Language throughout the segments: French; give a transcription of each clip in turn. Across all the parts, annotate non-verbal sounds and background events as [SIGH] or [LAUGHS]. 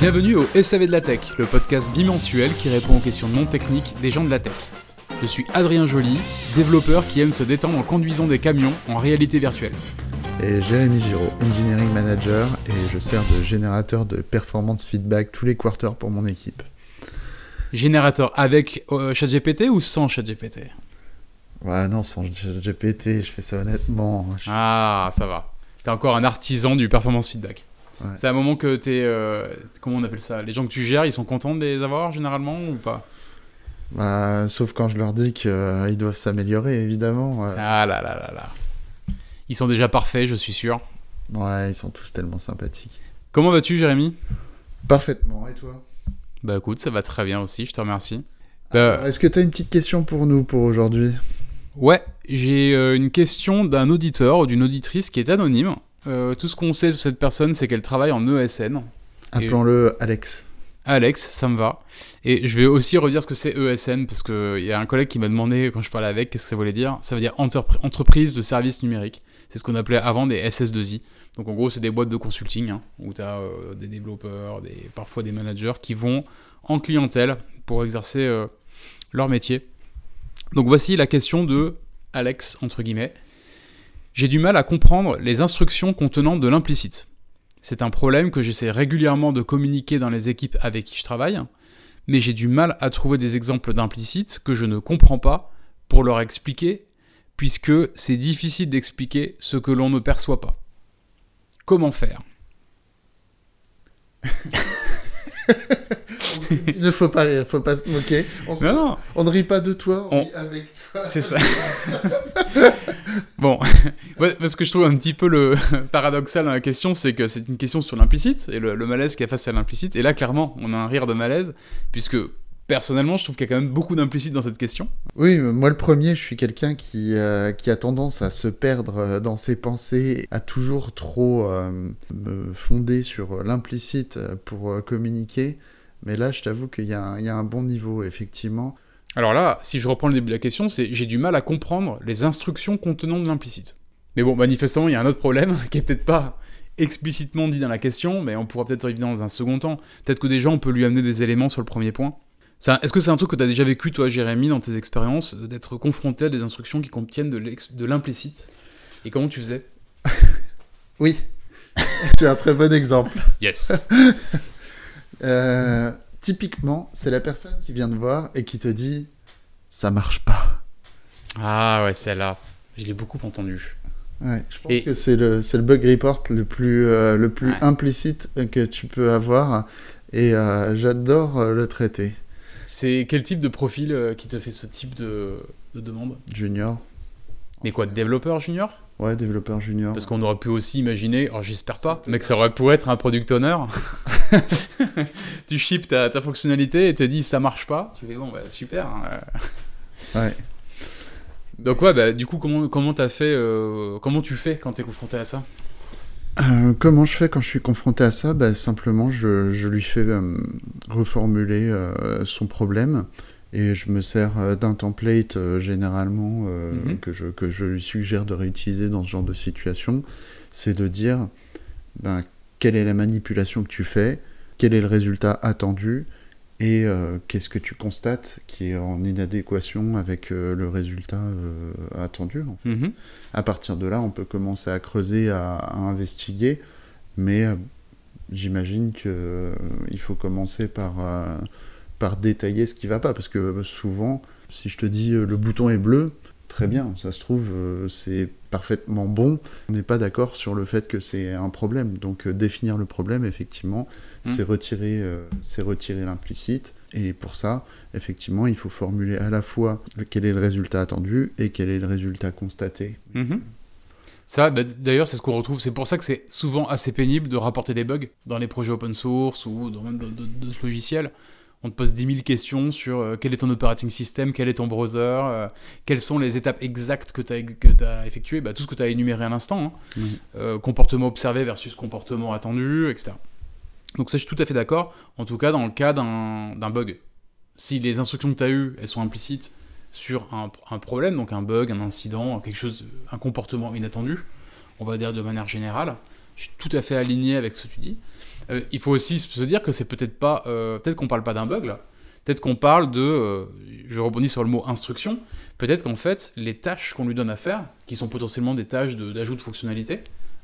Bienvenue au SAV de la Tech, le podcast bimensuel qui répond aux questions non techniques des gens de la tech. Je suis Adrien Joly, développeur qui aime se détendre en conduisant des camions en réalité virtuelle. Et Jérémy Giraud, Engineering Manager, et je sers de générateur de performance feedback tous les quarters pour mon équipe. Générateur avec euh, ChatGPT ou sans ChatGPT? Ouais, non, sans GPT, je fais ça honnêtement. Je- Ah, ça va. T'es encore un artisan du performance feedback. Ouais. C'est un moment que t'es. euh, comment on appelle ça Les gens que tu gères, ils sont contents de les avoir généralement ou pas? Bah, sauf quand je leur dis qu'ils doivent s'améliorer, évidemment. Ah là là là là. Ils sont déjà parfaits, je suis sûr. Ouais, ils sont tous tellement sympathiques. Comment vas-tu, Jérémy? Parfaitement, et toi? Bah écoute, ça va très bien aussi, je te remercie. Bah, Alors, Est-ce que tu as une petite question pour nous pour aujourd'hui? Ouais, j'ai euh, une question d'un auditeur ou d'une auditrice qui est anonyme. Euh, tout ce qu'on sait sur cette personne, c'est qu'elle travaille en ESN. Appelons-le Alex. Alex, ça me va. Et je vais aussi redire ce que c'est ESN, parce qu'il y a un collègue qui m'a demandé, quand je parlais avec, qu'est-ce que ça voulait dire? Ça veut dire entrepr- entreprise de services numériques. C'est ce qu'on appelait avant des SS2I. Donc en gros, c'est des boîtes de consulting, hein, où tu as des développeurs, des, parfois des managers qui vont en clientèle pour exercer euh, leur métier. Donc voici la question de Alex, entre guillemets. J'ai du mal à comprendre les instructions contenant de l'implicite. C'est un problème que j'essaie régulièrement de communiquer dans les équipes avec qui je travaille, mais j'ai du mal à trouver des exemples d'implicite que je ne comprends pas pour leur expliquer, puisque c'est difficile d'expliquer ce que l'on ne perçoit pas. Comment faire? [LAUGHS] [LAUGHS] Il ne faut pas rire, faut pas se moquer. On, se- Non, non, on ne rit pas de toi, on, On- rit avec toi. c'est ça. [LAUGHS] bon, [LAUGHS] Ouais, parce que je trouve un petit peu le paradoxal dans la question, c'est que c'est une question sur l'implicite et le, le malaise qu'il y a face à l'implicite. Et là, clairement, on a un rire de malaise, puisque personnellement, je trouve qu'il y a quand même beaucoup d'implicite dans cette question. Oui, moi le premier, je suis quelqu'un qui, euh, qui a tendance à se perdre euh, dans ses pensées, à toujours trop euh, me fonder sur l'implicite pour communiquer. Mais là, je t'avoue qu'il y, a un- il y a un bon niveau, effectivement. Alors là, si je reprends le début de la question, c'est j'ai du mal à comprendre les instructions contenant de l'implicite. Mais bon, manifestement, il y a un autre problème [LAUGHS] qui est peut-être pas explicitement dit dans la question, mais on pourra peut-être y venir dans un second temps. Peut-être que déjà on peut lui amener des éléments sur le premier point. Est-ce que c'est un truc que tu as déjà vécu, toi, Jérémy, dans tes expériences, d'être confronté à des instructions qui contiennent de l'implicite? Et comment tu faisais? [LAUGHS] Oui, [LAUGHS] tu as un très bon exemple. Yes Euh, typiquement, c'est la personne qui vient te voir et qui te dit ça marche pas. Ah ouais, celle-là, je l'ai beaucoup entendu. Ouais, je pense Et- que c'est le, le bug report le plus, euh, le plus Ouais. implicite que tu peux avoir et euh, j'adore le traiter. C'est quel type de profil qui te fait ce type de, de demande? Junior, Mais quoi, développeur junior? Ouais, développeur junior. Parce qu'on aurait pu aussi imaginer, alors j'espère pas, mais que ça aurait pu être un product owner. [LAUGHS] tu ships ta, ta fonctionnalité et te dis ça marche pas. Tu fais bon, bah super. hein. Ouais. Donc ouais, bah du coup, comment comment t'as fait, euh, comment tu fais quand t'es confronté à ça? Euh, comment je fais quand je suis confronté à ça? Bah, Simplement, je, je lui fais euh, reformuler euh, son problème et je me sers euh, d'un template euh, généralement euh, Mhm. que, je, que je lui suggère de réutiliser dans ce genre de situation. C'est de dire ben, quelle est la manipulation que tu fais, quel est le résultat attendu et euh, qu'est-ce que tu constates qui est en inadéquation avec le résultat attendu. en fait. Mhm. À partir de là, on peut commencer à creuser, à, à investiguer, mais j'imagine que euh, il faut commencer par, par détailler ce qui va pas, parce que euh, souvent, si je te dis euh, le bouton est bleu, très bien, ça se trouve, euh, c'est parfaitement bon, on n'est pas d'accord sur le fait que c'est un problème. Donc définir le problème, effectivement, Mhm. c'est retirer, c'est retirer l'implicite, et pour ça, effectivement, il faut formuler à la fois quel est le résultat attendu et quel est le résultat constaté. Mhm. Ça, bah, d'ailleurs, c'est ce qu'on retrouve. C'est pour ça que c'est souvent assez pénible de rapporter des bugs dans les projets open source ou dans même de, de- de ce logiciel. On te pose 10 000 questions sur euh, quel est ton operating system, quel est ton browser, euh, quelles sont les étapes exactes que tu as, effectuées, bah, tout ce que tu as énuméré à l'instant. hein. Euh, comportement observé versus comportement attendu, etc. Donc ça, je suis tout à fait d'accord, en tout cas dans le cas d'un d'un bug. Si les instructions que tu as eues, elles sont implicites sur un, un problème, donc un bug, un incident, quelque chose, un comportement inattendu, on va dire de manière générale, je suis tout à fait aligné avec ce que tu dis. Euh, il faut aussi se dire que c'est peut-être pas, euh, peut-être qu'on parle pas d'un bug là. Peut-être qu'on parle de, euh, je rebondis sur le mot instruction. Peut-être qu'en fait, les tâches qu'on lui donne à faire, qui sont potentiellement des tâches de- d'ajout de, fonctionnalités,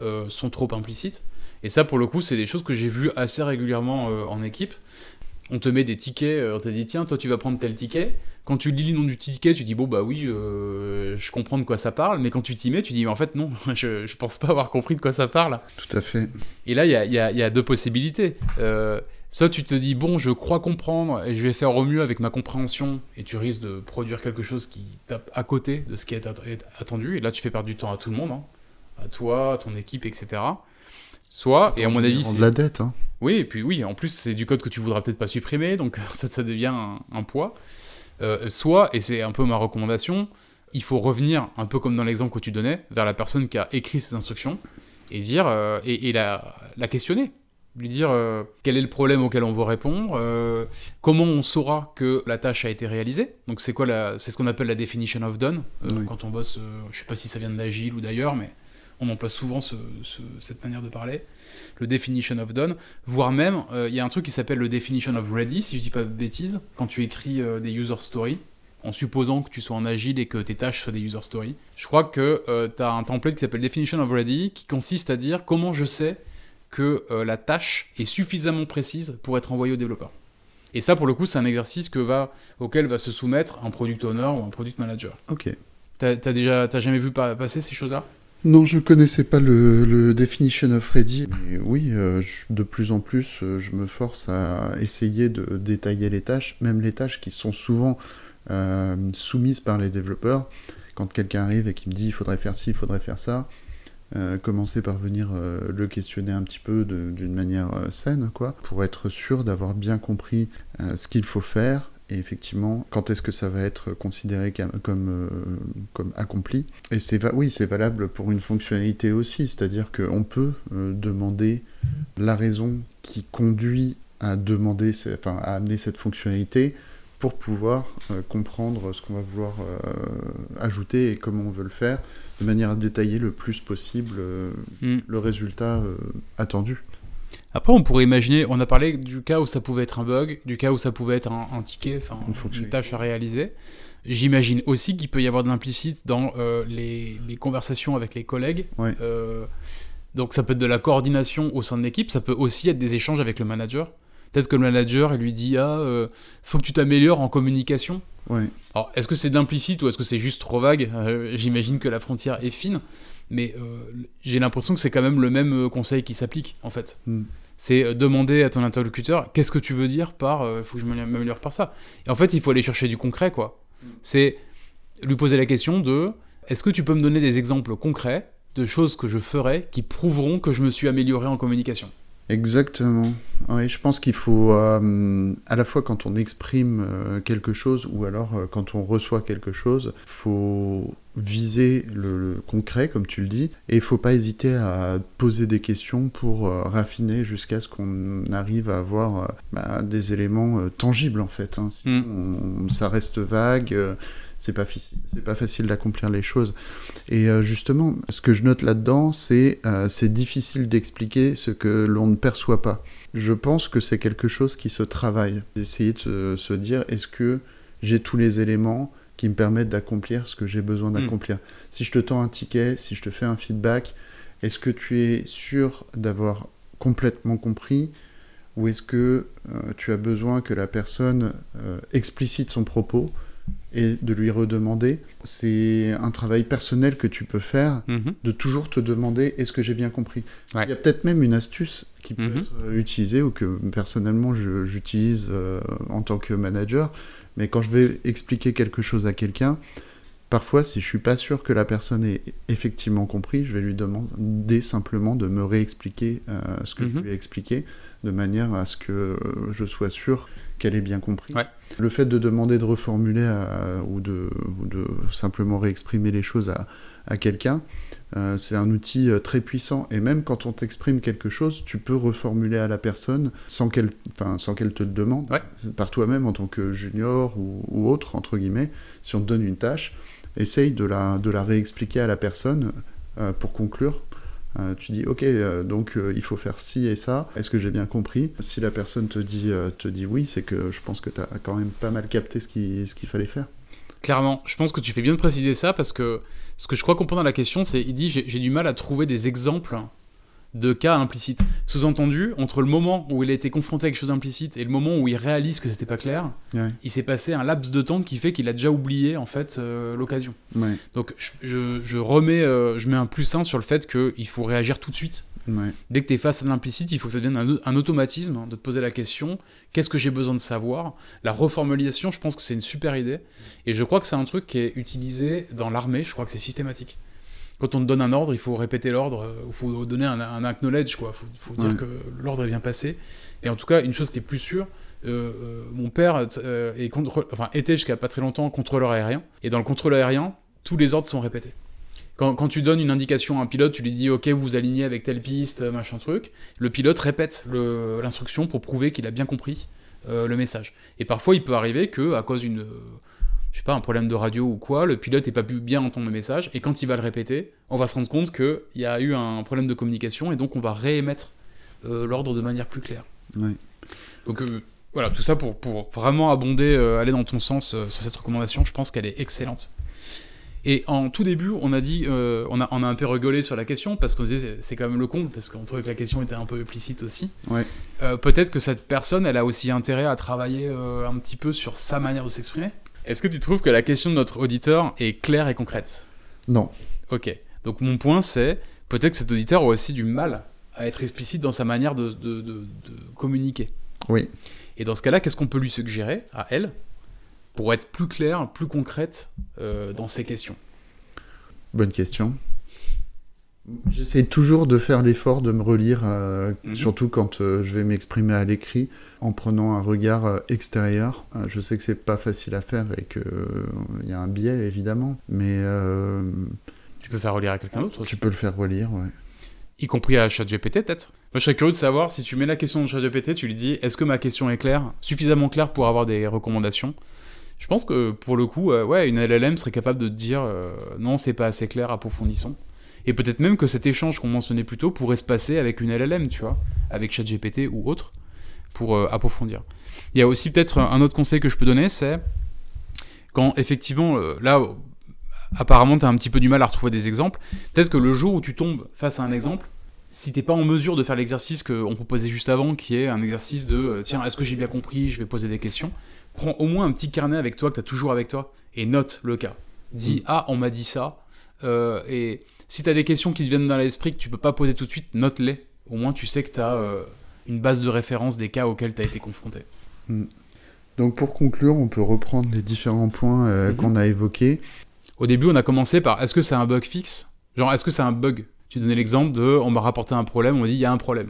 euh, sont trop implicites. Et ça, pour le coup, c'est des choses que j'ai vues assez régulièrement en équipe. On te met des tickets, euh, on te dit tiens, toi tu vas prendre tel ticket. Quand tu lis le nom du ticket, tu dis bon bah oui, euh, je comprends de quoi ça parle. Mais quand tu t'y mets, tu dis en fait non, [LAUGHS] je, je pense pas avoir compris de quoi ça parle. Tout à fait. Et là, il y a, il y a- il y a deux possibilités. Euh, soit tu te dis, bon, je crois comprendre et je vais faire au mieux avec ma compréhension, et tu risques de produire quelque chose qui tape à côté de ce qui est at- est attendu, et là tu fais perdre du temps à tout le monde, hein. à toi, à ton équipe, etc. Soit, et à mon avis, c'est- de la dette. Hein. oui, et puis oui, en plus, c'est du code que tu voudras peut-être pas supprimer, donc [LAUGHS] ça, ça devient un, un poids. Euh, soit, et c'est un peu ma recommandation, il faut revenir, un peu comme dans l'exemple que tu donnais, vers la personne qui a écrit ces instructions, et dire, euh, et, et la, la questionner. Lui dire euh, quel est le problème auquel on veut répondre, comment on saura que la tâche a été réalisée. Donc c'est quoi la, c'est ce qu'on appelle la definition of done. Oui. Quand on bosse, je sais pas si ça vient de l'agile ou d'ailleurs, mais on emploie souvent ce- ce- cette manière de parler le definition of done, voire même, euh, il y a un truc qui s'appelle le definition of ready, si je dis pas de bêtises, quand tu écris euh, des user stories, en supposant que tu sois en agile et que tes tâches soient des user stories. Je crois que tu as un template qui s'appelle definition of ready, qui consiste à dire comment je sais que euh, la tâche est suffisamment précise pour être envoyée au développeur. Et ça, pour le coup, c'est un exercice que va, auquel va se soumettre un product owner ou un product manager. Ok. T'as déjà, t'as jamais vu pa- passer ces choses-là? Non, je connaissais pas le, definition of ready. Mais oui, euh, de plus en plus, euh, je me force à essayer de détailler les tâches, même les tâches qui sont souvent euh, soumises par les développeurs. Quand quelqu'un arrive et qui me dit il faudrait faire ci, il faudrait faire ça, euh, commencer par venir le questionner un petit peu d'une manière saine, quoi, pour être sûr d'avoir bien compris ce qu'il faut faire et effectivement quand est-ce que ça va être considéré comme, comme, euh, comme accompli? Et c'est oui, c'est valable pour une fonctionnalité aussi, c'est-à-dire qu'on peut euh, demander la raison qui conduit à demander, enfin à amener cette fonctionnalité pour pouvoir euh, comprendre ce qu'on va vouloir ajouter et comment on veut le faire, de manière à détailler le plus possible Hmm. le résultat attendu. Après, on pourrait imaginer, on a parlé du cas où ça pouvait être un bug, du cas où ça pouvait être un, un ticket, enfin Une tâche à réaliser. J'imagine aussi qu'il peut y avoir de l'implicite dans euh, les, les conversations avec les collègues. Ouais. Euh, donc ça peut être de la coordination au sein de l'équipe, ça peut aussi être des échanges avec le manager. Peut-être que le manager il lui dit ah euh, faut que tu t'améliores en communication. Ouais. Alors est-ce que c'est d'implicite ou est-ce que c'est juste trop vague? Euh, J'imagine que la frontière est fine, mais j'ai l'impression que c'est quand même le même conseil qui s'applique en fait Hmm. C'est euh, demander à ton interlocuteur qu'est-ce que tu veux dire par euh, faut que je m'améliore par ça. Et en fait, il faut aller chercher du concret, quoi. C'est lui poser la question de est-ce que tu peux me donner des exemples concrets de choses que je ferais qui prouveront que je me suis amélioré en communication? Exactement. Oui, je pense qu'il faut, euh, à la fois quand on exprime euh, quelque chose ou alors euh, quand on reçoit quelque chose, faut viser le, le concret, comme tu le dis, et il faut pas hésiter à poser des questions pour raffiner jusqu'à ce qu'on arrive à avoir bah, des éléments tangibles en fait. hein. Sinon, on- ça reste vague. C'est pas, fici- c'est pas facile d'accomplir les choses. Et euh, justement, ce que je note là-dedans, c'est euh, c'est difficile d'expliquer ce que l'on ne perçoit pas. Je pense que c'est quelque chose qui se travaille. D'essayer de se, se dire, est-ce que j'ai tous les éléments qui me permettent d'accomplir ce que j'ai besoin d'accomplir? Si je te tends un ticket, si je te fais un feedback, est-ce que tu es sûr d'avoir complètement compris ou est-ce que euh, tu as besoin que la personne euh, explicite son propos et de lui redemander C'est un travail personnel que tu peux faire de toujours te demander est-ce que j'ai bien compris? Ouais. Il y a peut-être même une astuce qui peut Mhm. être euh, utilisée ou que personnellement j'utilise euh, en tant que manager, mais quand je vais expliquer quelque chose à quelqu'un, parfois si je suis pas sûr que la personne ait effectivement compris, je vais lui demander simplement de me réexpliquer euh, ce que je Mhm. lui ai expliqué, de manière à ce que je sois sûr qu'elle ait bien compris. Ouais. Le fait de demander de reformuler à- ou, de, ou de simplement réexprimer les choses à, à quelqu'un, euh, c'est un outil euh, très puissant. Et même quand on t'exprime quelque chose, tu peux reformuler à la personne sans qu'elle enfin, sans qu'elle te le demande. Ouais. Par toi-même en tant que junior ou, ou autre, entre guillemets, si on te donne une tâche, essaye de la, de la réexpliquer à la personne euh, pour conclure Euh, tu dis ok, euh, donc euh, il faut faire ci et ça. Est-ce que j'ai bien compris? Si la personne te dit, te dit oui, c'est que je pense que tu as quand même pas mal capté ce qu'il ce qu'il fallait faire. Clairement, je pense que tu fais bien de préciser ça parce que ce que je crois comprendre dans la question, c'est il dit j'ai du mal à trouver des exemples de cas implicites. Sous-entendu, entre le moment où il a été confronté à quelque chose d'implicite et le moment où il réalise que c'était pas clair, Ouais. il s'est passé un laps de temps qui fait qu'il a déjà oublié en fait euh, l'occasion. Ouais, Donc je, je- je remets, euh, je mets un plus 1 sur le fait qu'il faut réagir tout de suite. ouais, Dès que tu es face à l'implicite, il faut que ça devienne un, un automatisme hein, de te poser la question qu'est-ce que j'ai besoin de savoir? La reformulation, je pense que c'est une super idée. Et je crois que c'est un truc qui est utilisé dans l'armée, je crois que c'est systématique. Quand on te donne un ordre, il faut répéter l'ordre, euh, il faut donner un, un acknowledge, quoi. Il faut, faut dire Ouais. que l'ordre est bien passé. Et en tout cas, une chose qui est plus sûre, euh, euh, mon père euh, est contrôle- enfin, était jusqu'à pas très longtemps contrôleur aérien. Et dans le contrôle aérien, tous les ordres sont répétés. Quand, quand tu donnes une indication à un pilote, tu lui dis OK, vous vous alignez avec telle piste, machin truc. Le pilote répète l'instruction pour prouver qu'il a bien compris euh, le message. Et parfois, il peut arriver que, à cause d'une, euh, je sais pas, un problème de radio ou quoi, le pilote n'ait pas pu bien entendre le message. Et quand il va le répéter, on va se rendre compte qu'il y a eu un problème de communication et donc on va réémettre euh, l'ordre de manière plus claire. ouais. Donc euh, voilà, tout ça pour, pour vraiment abonder, euh, aller dans ton sens sur cette recommandation, je pense qu'elle est excellente. Et en tout début, on a dit, on, a, on a un peu rigolé sur la question parce qu'on disait c'est- quand même le con parce qu'on trouvait que la question était un peu implicite aussi. Ouais. Peut-être que cette personne, elle a aussi intérêt à travailler un petit peu sur sa manière de s'exprimer. Est-ce que tu trouves que la question de notre auditeur est claire et concrète Non. Ok. Donc mon point c'est peut-être que cet auditeur a aussi du mal à être explicite dans sa manière de, de- de- de communiquer. Oui. Et dans ce cas-là, qu'est-ce qu'on peut lui suggérer à elle pour être plus claire, plus concrète euh, dans ses questions? Bonne question. J'essaie toujours de faire l'effort de me relire, euh, Mhm. surtout quand euh, je vais m'exprimer à l'écrit, en prenant un regard euh, extérieur. Je sais que c'est pas facile à faire et qu'il y a un biais évidemment, mais Tu peux faire relire à quelqu'un d'autre tu peux le faire relire. Ouais. y compris à ChatGPT peut-être. Moi, je serais curieux de savoir si tu mets la question dans ChatGPT, tu lui dis est-ce que ma question est claire, suffisamment claire pour avoir des recommandations? Je pense que pour le coup, euh, ouais, une LLM serait capable de te dire euh, non, c'est pas assez clair, approfondissons. Et peut-être même que cet échange qu'on mentionnait plus tôt pourrait se passer avec une LLM, tu vois, avec ChatGPT ou autre, pour euh, approfondir. Il y a aussi peut-être un autre conseil que je peux donner, c'est quand effectivement, euh, là, apparemment, tu as un petit peu du mal à retrouver des exemples, peut-être que le jour où tu tombes face à un exemple, si t'es pas en mesure de faire l'exercice qu'on proposait juste avant, qui est un exercice de euh, tiens, est-ce que j'ai bien compris, je vais poser des questions, prends au moins un petit carnet avec toi que tu as toujours avec toi et note le cas. Dis ah, on m'a dit ça. euh, et si tu as des questions qui te viennent dans l'esprit que tu peux pas poser tout de suite, note-les. Au moins, tu sais que tu as une base de référence des cas auxquels tu as été confronté. Donc pour conclure, on peut reprendre les différents points euh, Mhm. qu'on a évoqués. Au début, on a commencé par est-ce que c'est un bug fixe? Genre, est-ce que c'est un bug? Tu donnais l'exemple de on m'a rapporté un problème, on m'a dit il y a un problème.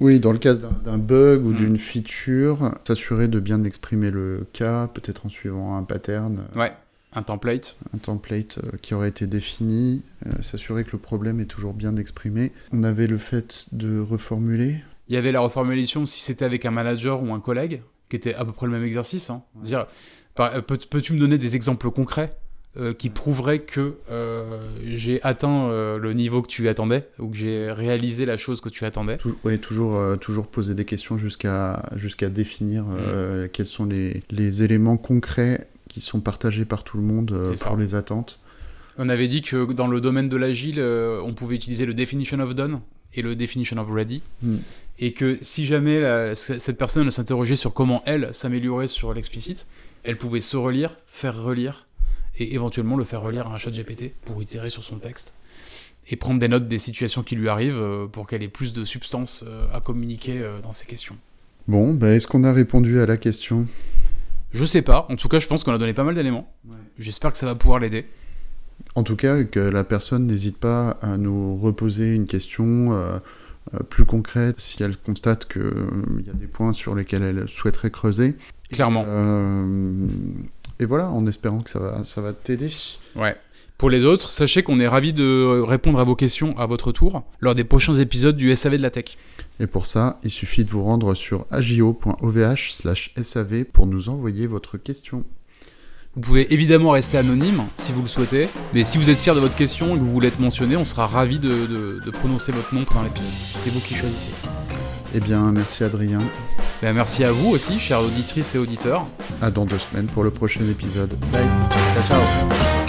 Oui, dans le cas d'un bug ou Mhm. d'une feature, s'assurer de bien exprimer le cas, peut-être en suivant un pattern. Ouais, un template. un template euh, qui aurait été défini, euh, s'assurer que le problème est toujours bien exprimé. On avait le fait de reformuler. Il y avait la reformulation si c'était avec un manager ou un collègue, qui était à peu près le même exercice. Hein. Dire, par- euh, peux- peux-tu me donner des exemples concrets euh, qui prouveraient que euh, j'ai atteint euh, le niveau que tu attendais ou que j'ai réalisé la chose que tu attendais? Ouais, toujours, toujours poser des questions jusqu'à jusqu'à définir Mm. euh, quels sont les, les éléments concrets qui sont partagés par tout le monde euh, pour les attentes. On avait dit que dans le domaine de l'agile, euh, on pouvait utiliser le definition of done et le definition of ready. Mm. Et que si jamais la- cette personne s'interrogeait sur comment elle s'améliorait sur l'explicite, elle pouvait se relire, faire relire, et éventuellement le faire relire à un chat GPT pour itérer sur son texte. Et prendre des notes des situations qui lui arrivent euh, pour qu'elle ait plus de substance euh, à communiquer dans ses questions. Bon, bah, est-ce qu'on a répondu à la question? Je sais pas, en tout cas je pense qu'on a donné pas mal d'éléments. J'espère que ça va pouvoir l'aider. En tout cas, que la personne n'hésite pas à nous reposer une question euh, euh, plus concrète si elle constate qu'il y a des points sur lesquels elle souhaiterait creuser. Clairement. Euh, et voilà, en espérant que ça va, ça va t'aider. Ouais. Pour les autres, sachez qu'on est ravis de répondre à vos questions à votre tour lors des prochains épisodes du SAV de la tech. Et pour ça, il suffit de vous rendre sur agio.ovh/sav pour nous envoyer votre question. Vous pouvez évidemment rester anonyme si vous le souhaitez, mais si vous êtes fier de votre question et que vous voulez être mentionné, on sera ravi de, de- de prononcer votre nom pendant l'épisode. C'est vous qui choisissez. Eh bien, merci Adrien. Ben, merci à vous aussi, chères auditrices et auditeurs. À dans deux semaines pour le prochain épisode. Bye. Ciao, ciao.